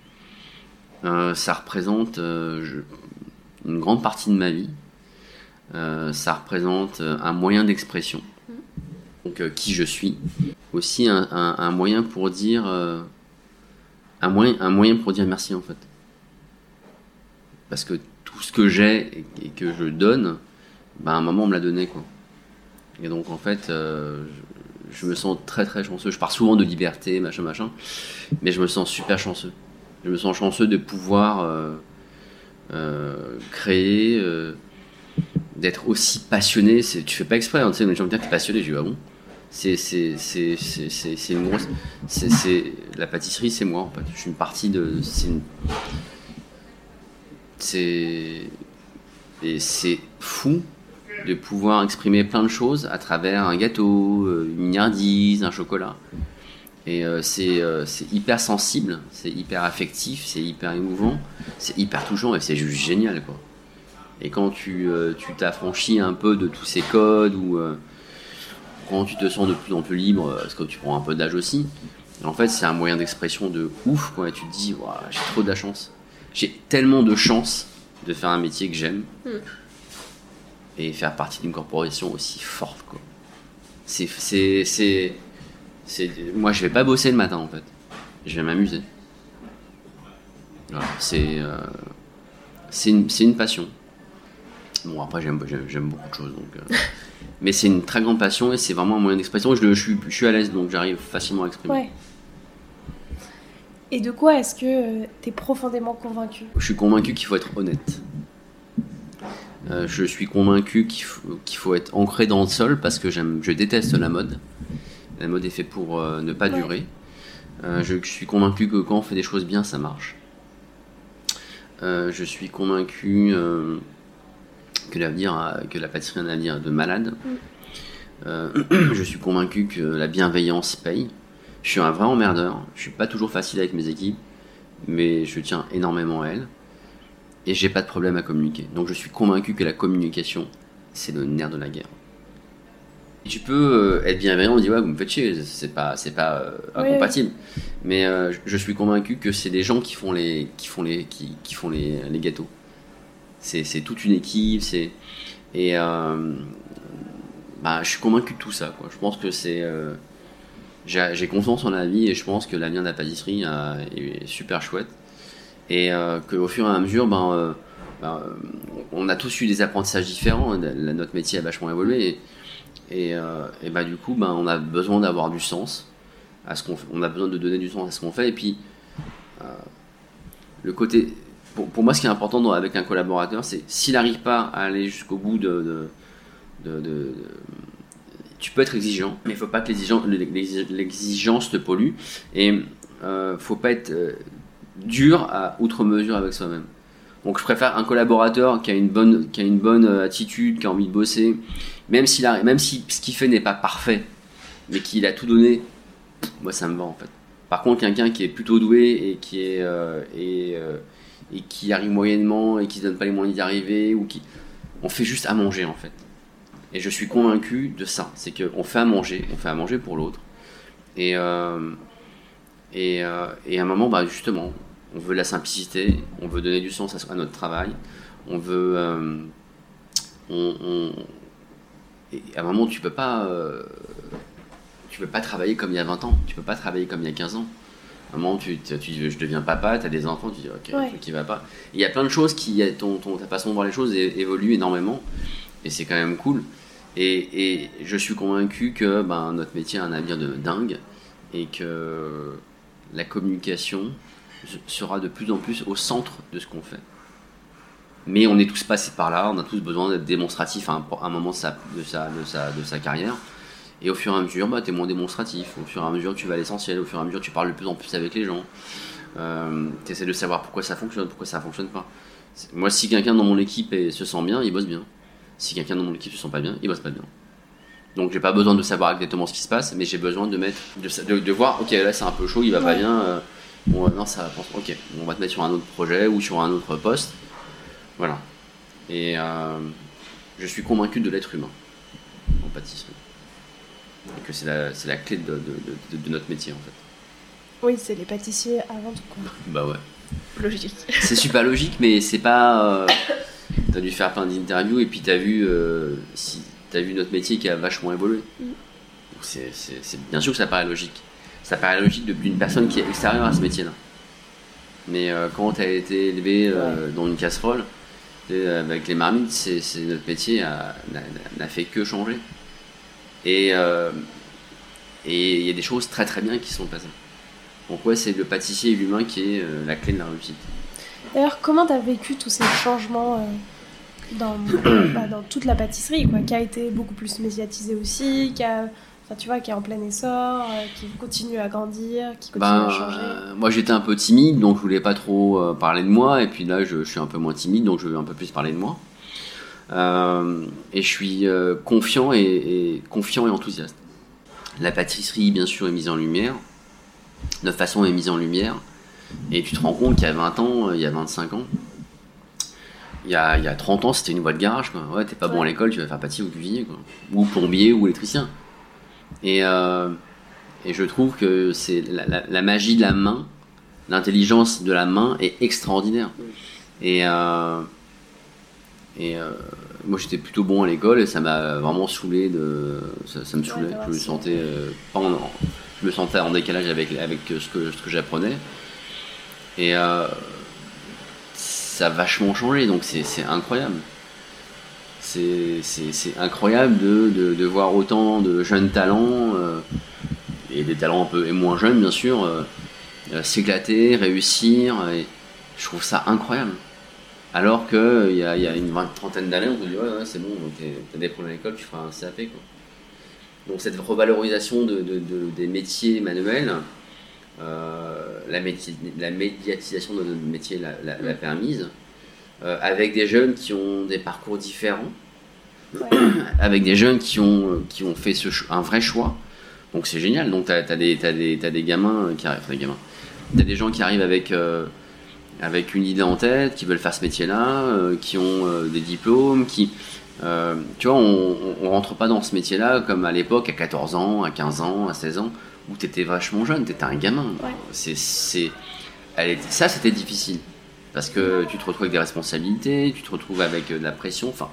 Euh, Ça représente euh, une grande partie de ma vie. ça représente un moyen d'expression. Mm. Donc qui je suis. Aussi un, un, moyen pour dire un moyen, un moyen pour dire merci en fait. Parce que tout ce que j'ai et, que je donne, à un moment on me l'a donné quoi. Et donc en fait, euh, je, me sens très très chanceux. Je pars souvent de liberté, machin machin, mais je me sens super chanceux. Je me sens chanceux de pouvoir euh, euh, créer, d'être aussi passionné. Tu fais pas exprès, hein, tu sais, les gens me disent que es passionné, je dis ah bon? C'est c'est une grosse. C'est la pâtisserie, c'est moi en fait. Je suis une partie de. C'est et c'est fou de pouvoir exprimer plein de choses à travers un gâteau, euh, une mignardise, un chocolat. Et euh, euh, c'est hyper sensible, c'est hyper affectif, c'est hyper émouvant, c'est hyper touchant et c'est juste génial. Quoi. Et quand tu t'affranchis un peu de tous ces codes ou quand tu te sens de plus en plus libre, parce que tu prends un peu d'âge aussi, en fait c'est un moyen d'expression de ouf. Quoi. Et tu te dis, j'ai trop de la chance. J'ai tellement de chance de faire un métier que j'aime. Hmm et faire partie d'une corporation aussi forte. Quoi. C'est, c'est, c'est, c'est, moi, je vais pas bosser le matin en fait. Je vais m'amuser. c'est, euh, c'est, une, c'est une passion. Bon, après, j'aime, j'aime, beaucoup de choses. Donc, euh, mais c'est une très grande passion et c'est vraiment un moyen d'expression. Je, je, suis, je suis à l'aise donc j'arrive facilement à exprimer. Ouais. Et de quoi est-ce que euh, tu es profondément convaincu? Je suis convaincu qu'il faut être honnête. Euh, je suis convaincu qu'il faut, être ancré dans le sol parce que je déteste la mode. La mode est faite pour euh, ne pas durer. Euh, je, suis convaincu que quand on fait des choses bien, ça marche. je suis convaincu que l'avenir, que la pâtisserie a un avenir de malade. Mm. je suis convaincu que la bienveillance paye. Je suis un vrai emmerdeur. Je suis pas toujours facile avec mes équipes, mais je tiens énormément à elles et j'ai pas de problème à communiquer. Donc je suis convaincu que la communication, c'est le nerf de la guerre. tu peux euh, être bienveillant, on dit ouais, vous me faites chier, c'est pas, c'est pas euh, incompatible. Mais euh, je suis convaincu que c'est des gens qui font les, qui font les, qui, qui font les, les gâteaux. C'est, c'est toute une équipe, c'est et bah, je suis convaincu de tout ça. Quoi. Je pense que c'est j'ai, j'ai confiance en la vie et je pense que l'avenir de la pâtisserie est super chouette et euh, qu'au fur et à mesure, ben, euh, ben, on a tous eu des apprentissages différents. Notre métier a vachement évolué. Et, euh, et, bah, du coup, ben, on a besoin d'avoir du sens à ce qu'on On a besoin de donner du sens à ce qu'on fait. Et puis, le côté. Pour, moi, ce qui est important avec un collaborateur, c'est s'il n'arrive pas à aller jusqu'au bout de, tu peux être exigeant, mais il faut pas que l'exigence te pollue. Et euh, faut pas être dur à outre mesure avec soi-même. Donc je préfère un collaborateur qui a une bonne, qui a une bonne euh, attitude, qui a envie de bosser, même, a, même si ce qu'il fait n'est pas parfait, mais qu'il a tout donné, moi ça me va en fait. Par contre, quelqu'un qui est plutôt doué et qui, est, euh, euh, et, qui arrive moyennement et qui ne donne pas les moyens d'y arriver, ou qui... on fait juste à manger en fait. Et je suis convaincu de ça, c'est qu'on fait à manger, on fait à manger pour l'autre. Et, et, et, à un moment, bah, justement, on veut la simplicité, on veut donner du sens à, notre travail, on veut. Euh, on, à un moment, tu peux pas. Euh, tu peux pas travailler comme il y a 20 ans, tu peux pas travailler comme il y a 15 ans. À un moment, tu, tu, je deviens papa, tu as des enfants, tu dis ok, qui va pas. Il y a plein de choses qui. Ton, ton, ta façon de voir les choses évolue énormément et c'est quand même cool. Et, et, je suis convaincu que ben, notre métier a un avenir de dingue et que la communication, sera de plus en plus au centre de ce qu'on fait. Mais on est tous passés par là, on a tous besoin d'être démonstratifs à un, moment de sa, de, sa, de, sa, de sa carrière. Et au fur et à mesure, bah, tu es moins démonstratif. Au fur et à mesure, tu vas à l'essentiel. Au fur et à mesure, tu parles de plus en plus avec les gens. Euh, tu essaies de savoir pourquoi ça fonctionne, pourquoi ça fonctionne pas. Moi, si quelqu'un dans mon équipe se sent bien, il bosse bien. Si quelqu'un dans mon équipe se sent pas bien, il bosse pas bien. Donc j'ai pas besoin de savoir exactement ce qui se passe, mais j'ai besoin de mettre, de, de, voir, ok là c'est un peu chaud, il va pas bien. Euh, bon non ça va, ok, on va te mettre sur un autre projet ou sur un autre poste, voilà. Et euh, je suis convaincu de l'être humain en pâtisserie, et que c'est la, la, clé de, de, notre métier en fait. Oui, c'est les pâtissiers avant tout quoi. bah ouais. Logique. C'est super logique, mais c'est pas. Euh, t'as dû faire plein d'interviews et puis t'as vu si t'as vu notre métier qui a vachement évolué. Mm. C'est, bien sûr que ça paraît logique. Ça paraît logique depuis une personne qui est extérieure à ce métier-là. Mais euh, quand tu as été élevé euh, dans une casserole, avec les marmites, c'est, notre métier n'a, fait que changer. Et euh, et il y a des choses très très bien qui sont passées. Donc ouais, c'est le pâtissier et l'humain qui est la clé de la réussite? D'ailleurs, comment tu as vécu tous ces changements dans, bah, dans toute la pâtisserie, quoi, qui a été beaucoup plus médiatisée aussi, qui a, enfin, tu vois, qui est en plein essor, euh, qui continue à grandir, qui continue à ben, changer. moi, j'étais un peu timide, donc je voulais pas trop euh, parler de moi, et puis là, je, suis un peu moins timide, donc je veux un peu plus parler de moi. Euh, et je suis confiant et, confiant et enthousiaste. La pâtisserie, bien sûr, est mise en lumière. Notre façon est mise en lumière. Et tu te rends compte qu'il y a 20 ans, il y a 25 ans, il y a, il y a 30 ans, c'était une voie de garage. Quoi. Ouais, t'es pas bon à l'école, tu vas faire pâtissier ou cuisinier. Quoi. Ou plombier ou électricien. Et, euh, et je trouve que c'est la, la, magie de la main, l'intelligence de la main est extraordinaire. Et, euh, et euh, moi j'étais plutôt bon à l'école et ça m'a vraiment saoulé de. Ça, me saoulait. je me sentais pas en, je me sentais en décalage avec, avec ce que, ce que j'apprenais. Et ça a vachement changé, donc c'est incroyable. C'est incroyable de, voir autant de jeunes talents, euh, et des talents un peu moins jeunes bien sûr, euh, euh, s'éclater, réussir, je trouve ça incroyable. Alors qu'il y a, une trentaine d'années, on se dit ouais, c'est bon, t'as des problèmes à l'école, tu feras un CAP. Donc cette revalorisation de, des métiers manuels, la, médiatisation de notre métier l'a, permise, avec des jeunes qui ont des parcours différents, avec des jeunes qui ont, qui ont fait ce, un vrai choix. Donc c'est génial. Donc tu as, des, des, des gamins qui arrivent, des gamins. T'as des gens qui arrivent avec, euh, avec une idée en tête, qui veulent faire ce métier-là, qui ont des diplômes, qui, tu vois, on, on, rentre pas dans ce métier-là comme à l'époque, à 14 ans, à 15 ans, à 16 ans où tu étais vachement jeune, tu étais un gamin. C'est, c'est, ça, c'était difficile. Parce que tu te retrouves avec des responsabilités, tu te retrouves avec euh, de la pression. Enfin,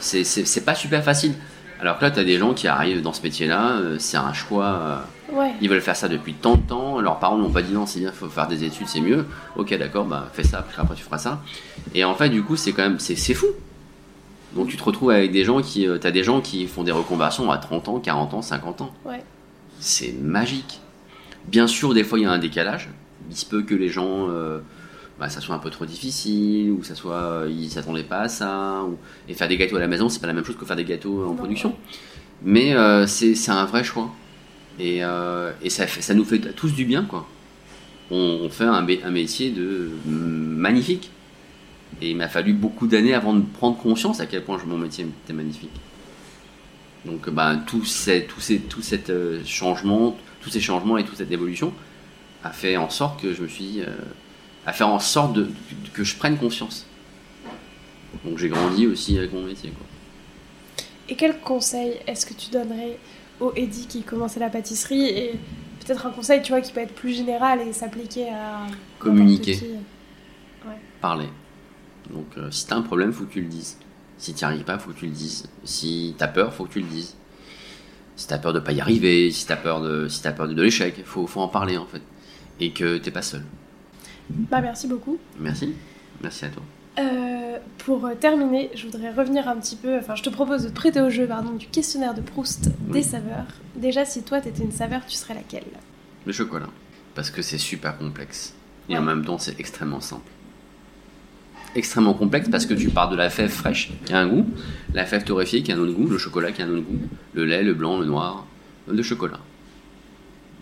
c'est, pas super facile. Alors que là, tu as des gens qui arrivent dans ce métier-là, euh, c'est un choix. Euh, ils veulent faire ça depuis tant de temps. Leurs parents n'ont pas dit non, c'est bien, il faut faire des études, c'est mieux. Ok, d'accord, bah fais ça, après tu feras ça. Et en fait, du coup, c'est quand même. C'est, fou. Donc tu te retrouves avec des gens qui. tu as des gens qui font des reconversions à 30 ans, 40 ans, 50 ans. Ouais c'est magique. Bien sûr, des fois, il y a un décalage. Il se peut que les gens, euh, bah, ça soit un peu trop difficile, ou ça soit, euh, ils s'attendaient pas à ça. Et faire des gâteaux à la maison, c'est pas la même chose que faire des gâteaux en production. Mais euh, c'est un vrai choix. Et, ça, ça nous fait tous du bien, quoi. On, fait un, un, métier de magnifique. Et il m'a fallu beaucoup d'années avant de prendre conscience à quel point mon métier était magnifique. Donc bah, tout, ces, tout, ces, tout cet euh, changement, tous ces changements et toute cette évolution a fait en sorte que je me suis euh, a fait en sorte de, que je prenne conscience. Donc j'ai grandi aussi avec mon métier. Quoi. Et quel conseil est-ce que tu donnerais au Eddy qui commençait la pâtisserie et peut-être un conseil tu vois qui peut être plus général et s'appliquer à communiquer, parler. Donc euh, si t'as un problème, faut que tu le dises. Si tu n'y arrives pas, faut que tu le dises. Si tu as peur, faut que tu le dises. Si tu as peur de pas y arriver, si tu as peur de, si as peur de, l'échec, faut, faut en parler en fait. Et que t'es pas seul. Bah merci beaucoup. Merci. Merci à toi. Euh, pour terminer, je voudrais revenir un petit peu. Enfin, je te propose de te prêter au jeu pardon, du questionnaire de Proust des saveurs. Déjà, si toi t'étais une saveur, tu serais laquelle? Le chocolat. Parce que c'est super complexe. Et en même temps, c'est extrêmement simple extrêmement complexe parce que tu pars de la fève fraîche qui a un goût, la fève torréfiée qui a un autre goût, le chocolat qui a un autre goût, le lait, le blanc, le noir, le chocolat.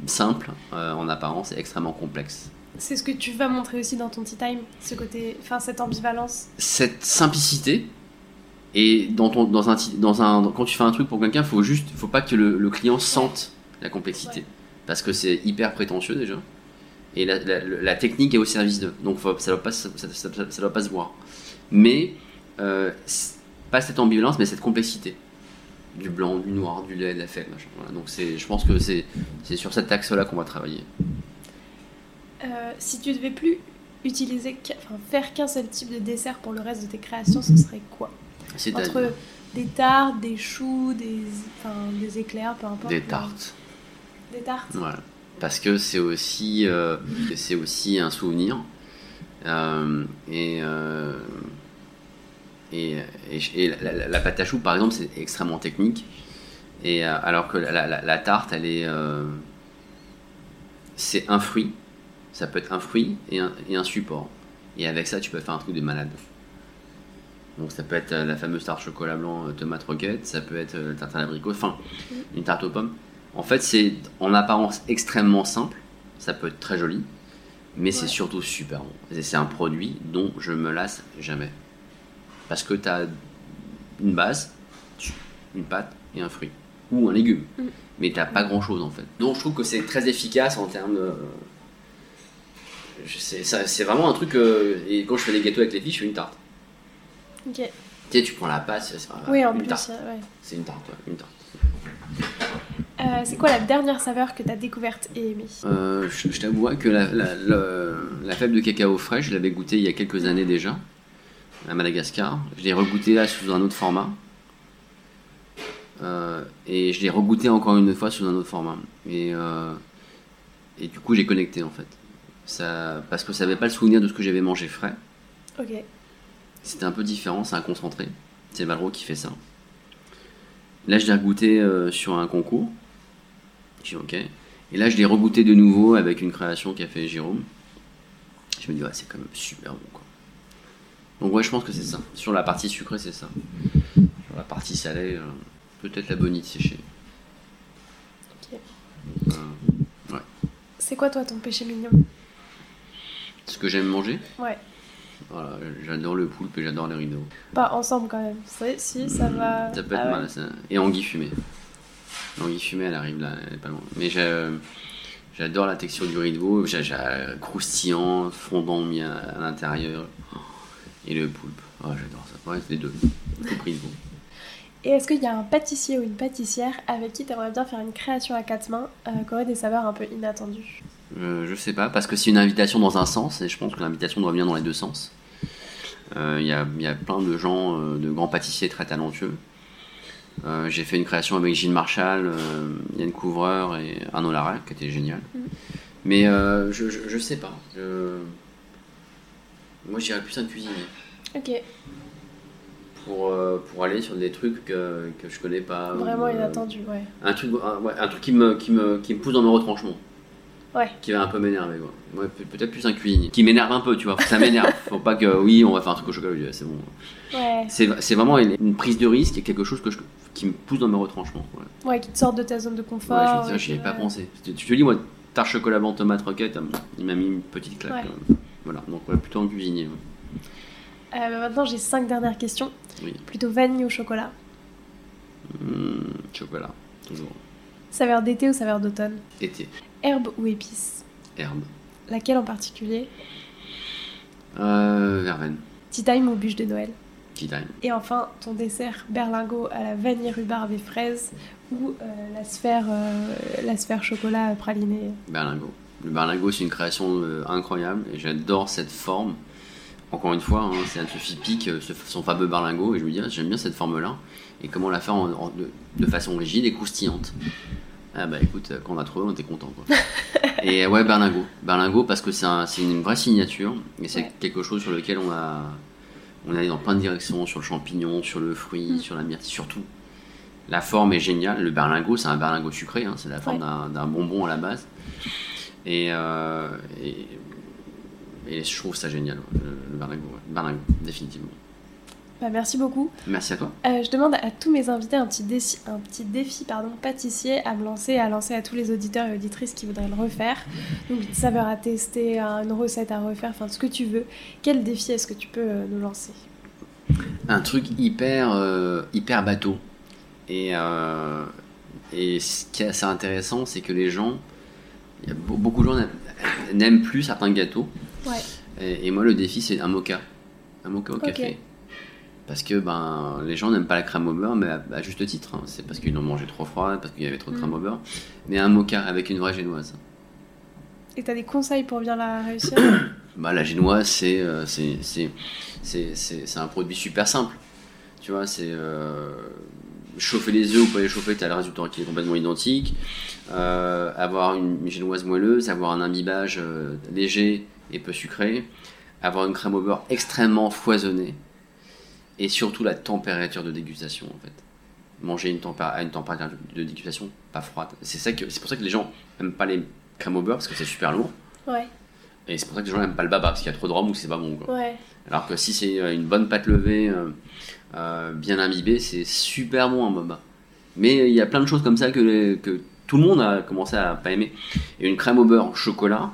Simple euh, en apparence et extrêmement complexe C'est ce que tu vas montrer aussi dans ton tea time, ce côté, enfin cette ambivalence. Cette simplicité. Et dans ton, dans un, dans un, quand tu fais un truc pour quelqu'un, faut juste, faut pas que le, le client sente la complexité, parce que c'est hyper prétentieux déjà. Et la, la, la, technique est au service d'eux, donc faut, ça doit pas, ça, ça, ça, ça, doit pas se voir. Mais euh, pas cette ambivalence, mais cette complexité du blanc, du noir, du lait, de la fête. Machin. Voilà. Donc c'est, je pense que c'est, c'est sur cet axe-là qu'on va travailler. Euh, si tu devais plus utiliser, enfin, faire qu'un seul type de dessert pour le reste de tes créations, ce serait quoi? Entre des tartes, des choux, des, enfin, des éclairs, peu importe. des tartes. Des tartes. Voilà. Parce que c'est aussi, euh, c'est aussi un souvenir. Euh, et, euh, et, et, et la, la- la pâte à choux, par exemple, c'est extrêmement technique. Et alors que la, tarte, elle est, c'est un fruit. Ça peut être un fruit et un, et un support. Et avec ça, tu peux faire un truc de malade. Donc ça peut être euh, la fameuse tarte chocolat blanc, euh, tomate roquette, ça peut être euh, la tarte à l'abricot, enfin une tarte aux pommes. En fait, c'est en apparence extrêmement simple, ça peut être très joli, mais c'est surtout super bon. Et c'est un produit dont je me lasse jamais. Parce que tu as une base, une pâte et un fruit. Ou un légume. Mm. Mais t'as pas grand chose en fait. Donc je trouve que c'est très efficace en termes de. C'est vraiment un truc. euh, et quand je fais des gâteaux avec les filles, je fais une tarte. Ok. Tu sais, tu prends la pâte, c'est Oui, en une plus, tarte. euh, ouais. C'est une tarte, ouais, une tarte. Euh, c'est quoi la dernière saveur que tu as découverte et aimée? Euh, je je t'avouerai que la, la, la, la fève de cacao frais, je l'avais goûté il y a quelques années déjà, à Madagascar. Je l'ai regoûté là sous un autre format. Et je l'ai regoûté encore une fois sous un autre format. Et, et du coup, j'ai connecté en fait. Ça, parce que ça n'avait pas le souvenir de ce que j'avais mangé frais. Ok. C'était un peu différent, c'est un concentré. C'est Valro qui fait ça. Là, je l'ai regoûté euh, sur un concours. Je dis ok. Et là, je l'ai regoûté de nouveau avec une création qu'a fait Jérôme. Je me dis, ouais, c'est quand même super bon. Quoi. Donc, ouais, je pense que c'est ça. Sur la partie sucrée, c'est ça. Sur la partie salée, euh, peut-être la bonite séchée. Ok. Euh, C'est quoi toi ton péché mignon? Ce que j'aime manger, Ouais. voilà, j'adore le poulpe et j'adore les rideaux. Pas ensemble quand même. C'est- Si, ça va. Ça peut être Ah ouais. mal. ça. Et anguille fumée. L'anguille fumée, elle arrive là, elle est pas loin. Mais j'adore la texture du rideau, j'ai j'ai- croustillant, fondant mis à, à l'intérieur. Et le poulpe. Oh, j'adore ça. Ouais, les deux. Tout pris bon. Et est-ce qu'il y a un pâtissier ou une pâtissière avec qui tu aimerais bien faire une création à quatre mains euh, qui aurait des saveurs un peu inattendues? Euh, je sais pas, parce que c'est une invitation dans un sens, et je pense que l'invitation doit venir dans les deux sens. Euh, Il y, a, y a plein de gens, euh, de grands pâtissiers très talentueux. Euh, J'ai fait une création avec Gilles Marchal, euh, Yann Couvreur et Arnaud Larac, qui était génial. Mm. Mais je, je, je sais pas. Je- Moi, j'irais plus un cuisinier. Ok, Pour, pour aller sur des trucs que, que je connais pas. vraiment inattendu, ouais. un truc, un, ouais, un truc qui, me, qui, me, qui me pousse dans mes retranchements. Ouais. Qui va un peu m'énerver, quoi. Ouais, peut- peut-être plus un cuisinier. Qui m'énerve un peu, tu vois. Ça m'énerve. Faut pas que, oui, on va faire un truc au chocolat. C'est bon. Ouais, C'est vraiment une, une prise de risque et quelque chose que je, qui me pousse dans mes retranchements. Ouais, ouais, qui te sortent de ta zone de confort. ouais je me dis, j'y avais pas pensé. Tu, te dis, moi, tarte chocolat blanc, tomate roquette, il m'a mis une petite claque. Même. Voilà, donc plutôt un cuisinier. Euh, bah, maintenant, j'ai cinq dernières questions. Oui. Plutôt vanille ou chocolat? Mmh, chocolat, toujours. Saveur d'été ou saveur d'automne? Été, Herbe ou épice herbe. Laquelle en particulier Euh, verveine, Tea time ou bûche de Noël tea time. Et enfin, ton dessert berlingot à la vanille, rhubarbe et fraise ou euh, la, sphère, euh, la sphère chocolat praliné Berlingot. Le berlingot, c'est une création euh, incroyable et j'adore cette forme. Encore une fois, hein, c'est Anne-Sophie Pic, son fameux berlingot, et je me dis, ah, j'aime bien cette forme-là. Et comment la faire en- en- de, de façon rigide et croustillante. Ah bah écoute, euh, quand on a trouvé, on était content. Quoi. et euh, ouais, berlingot. Berlingot parce que c'est un- c'est une vraie signature et c'est Ouais. quelque chose sur lequel on a, on est allé dans plein de directions, sur le champignon, sur le fruit, Mm. sur la myrtille, surtout. La forme est géniale. Le berlingot, c'est un berlingot sucré, hein, c'est la forme Ouais. d'un- bonbon à la base. Et, euh, et, et je trouve ça génial, le, le berlingot, ouais. Berlingot, définitivement. Bah, merci beaucoup. Merci à toi. Euh, je demande à tous mes invités un petit défi, un petit défi pardon, pâtissier à me lancer, à lancer à tous les auditeurs et auditrices qui voudraient le refaire. Donc une saveur à tester, une recette à refaire, enfin ce que tu veux. Quel défi est-ce que tu peux euh, nous lancer? Un truc hyper, euh, hyper bateau. Et, et ce qui est assez intéressant, c'est que les gens, y a beaucoup de gens n'aiment plus certains gâteaux. Ouais. Et, moi, le défi, c'est un mocha. Un mocha au café. Parce que ben, les gens n'aiment pas la crème au beurre, mais à, juste titre. Hein. C'est parce qu'ils l'ont mangé trop froid, parce qu'il y avait trop de crème mm. au beurre. Mais un mocha avec une vraie génoise. Et tu as des conseils pour bien la réussir? Bah, La génoise, c'est euh, un produit super simple. Tu vois, c'est euh, chauffer les œufs ou pas les chauffer, tu as le résultat qui est complètement identique. Euh, avoir une, génoise moelleuse, avoir un imbibage léger et peu sucré. Avoir une crème au beurre extrêmement foisonnée et surtout la température de dégustation en fait. Manger une à une température de dégustation pas froide. C'est ça que c'est pour ça que les gens n'aiment pas les crèmes au beurre parce que c'est super lourd. Ouais. Et c'est pour ça que les gens n'aiment pas le baba parce qu'il y a trop de rhum ou c'est pas bon. Quoi. Ouais. Alors que si c'est euh, une bonne pâte levée euh, euh, bien imbibée, c'est super bon un baba. Mais il y a plein de choses comme ça que, que tout le monde a commencé à pas aimer. Et une crème au beurre chocolat,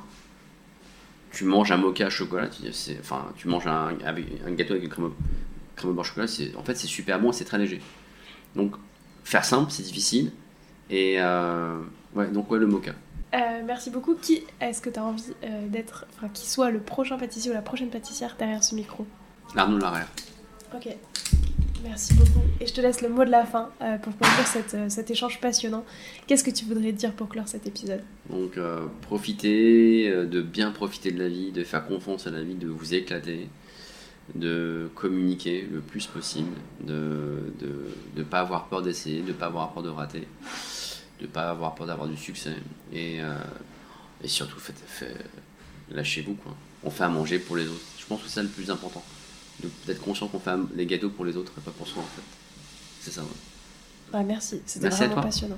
tu manges un mocha chocolat, tu, enfin, tu manges un, un gâteau avec une crème, crème au beurre chocolat, en fait, c'est super bon et c'est très léger. Donc, faire simple, c'est difficile. Et euh, ouais, donc, ouais, le mocha. Euh, merci beaucoup. Qui est-ce que tu as envie euh, d'être, enfin, qui soit le prochain pâtissier ou la prochaine pâtissière derrière ce micro? Arnaud Larrière. Ok. Merci beaucoup. Et je te laisse le mot de la fin pour conclure cette, cet échange passionnant. Qu'est-ce que tu voudrais dire pour clore cet épisode? Donc, profiter, de bien profiter de la vie, de faire confiance à la vie, de vous éclater, de communiquer le plus possible, de ne pas avoir peur d'essayer, de ne pas avoir peur de rater, de ne pas avoir peur d'avoir du succès. Et, euh, et surtout, lâchez-vous. Quoi. On fait à manger pour les autres. Je pense que c'est ça le plus important. D'être conscient qu'on fait les gâteaux pour les autres et pas pour soi en fait. C'est ça. Ouais. merci, c'était vraiment passionnant.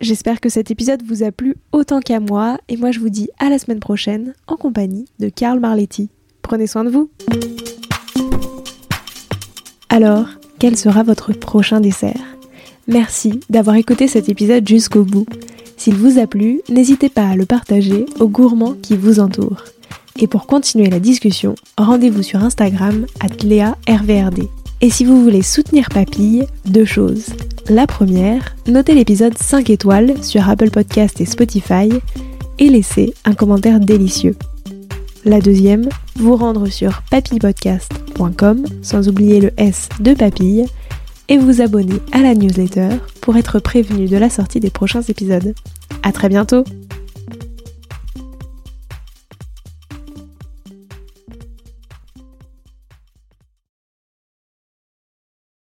J'espère que cet épisode vous a plu autant qu'à moi et moi je vous dis à la semaine prochaine en compagnie de Karl Marletti. Prenez soin de vous. Alors, quel sera votre prochain dessert? Merci d'avoir écouté cet épisode jusqu'au bout. S'il vous a plu, n'hésitez pas à le partager aux gourmands qui vous entourent. Et pour continuer la discussion, rendez-vous sur Instagram RVRD. Et si vous voulez soutenir Papille, deux choses. La première, notez l'épisode 5 étoiles sur Apple Podcast et Spotify et laissez un commentaire délicieux. La deuxième, vous rendre sur papillepodcast.com, sans oublier le S de papille, et vous abonner à la newsletter pour être prévenu de la sortie des prochains épisodes. À très bientôt!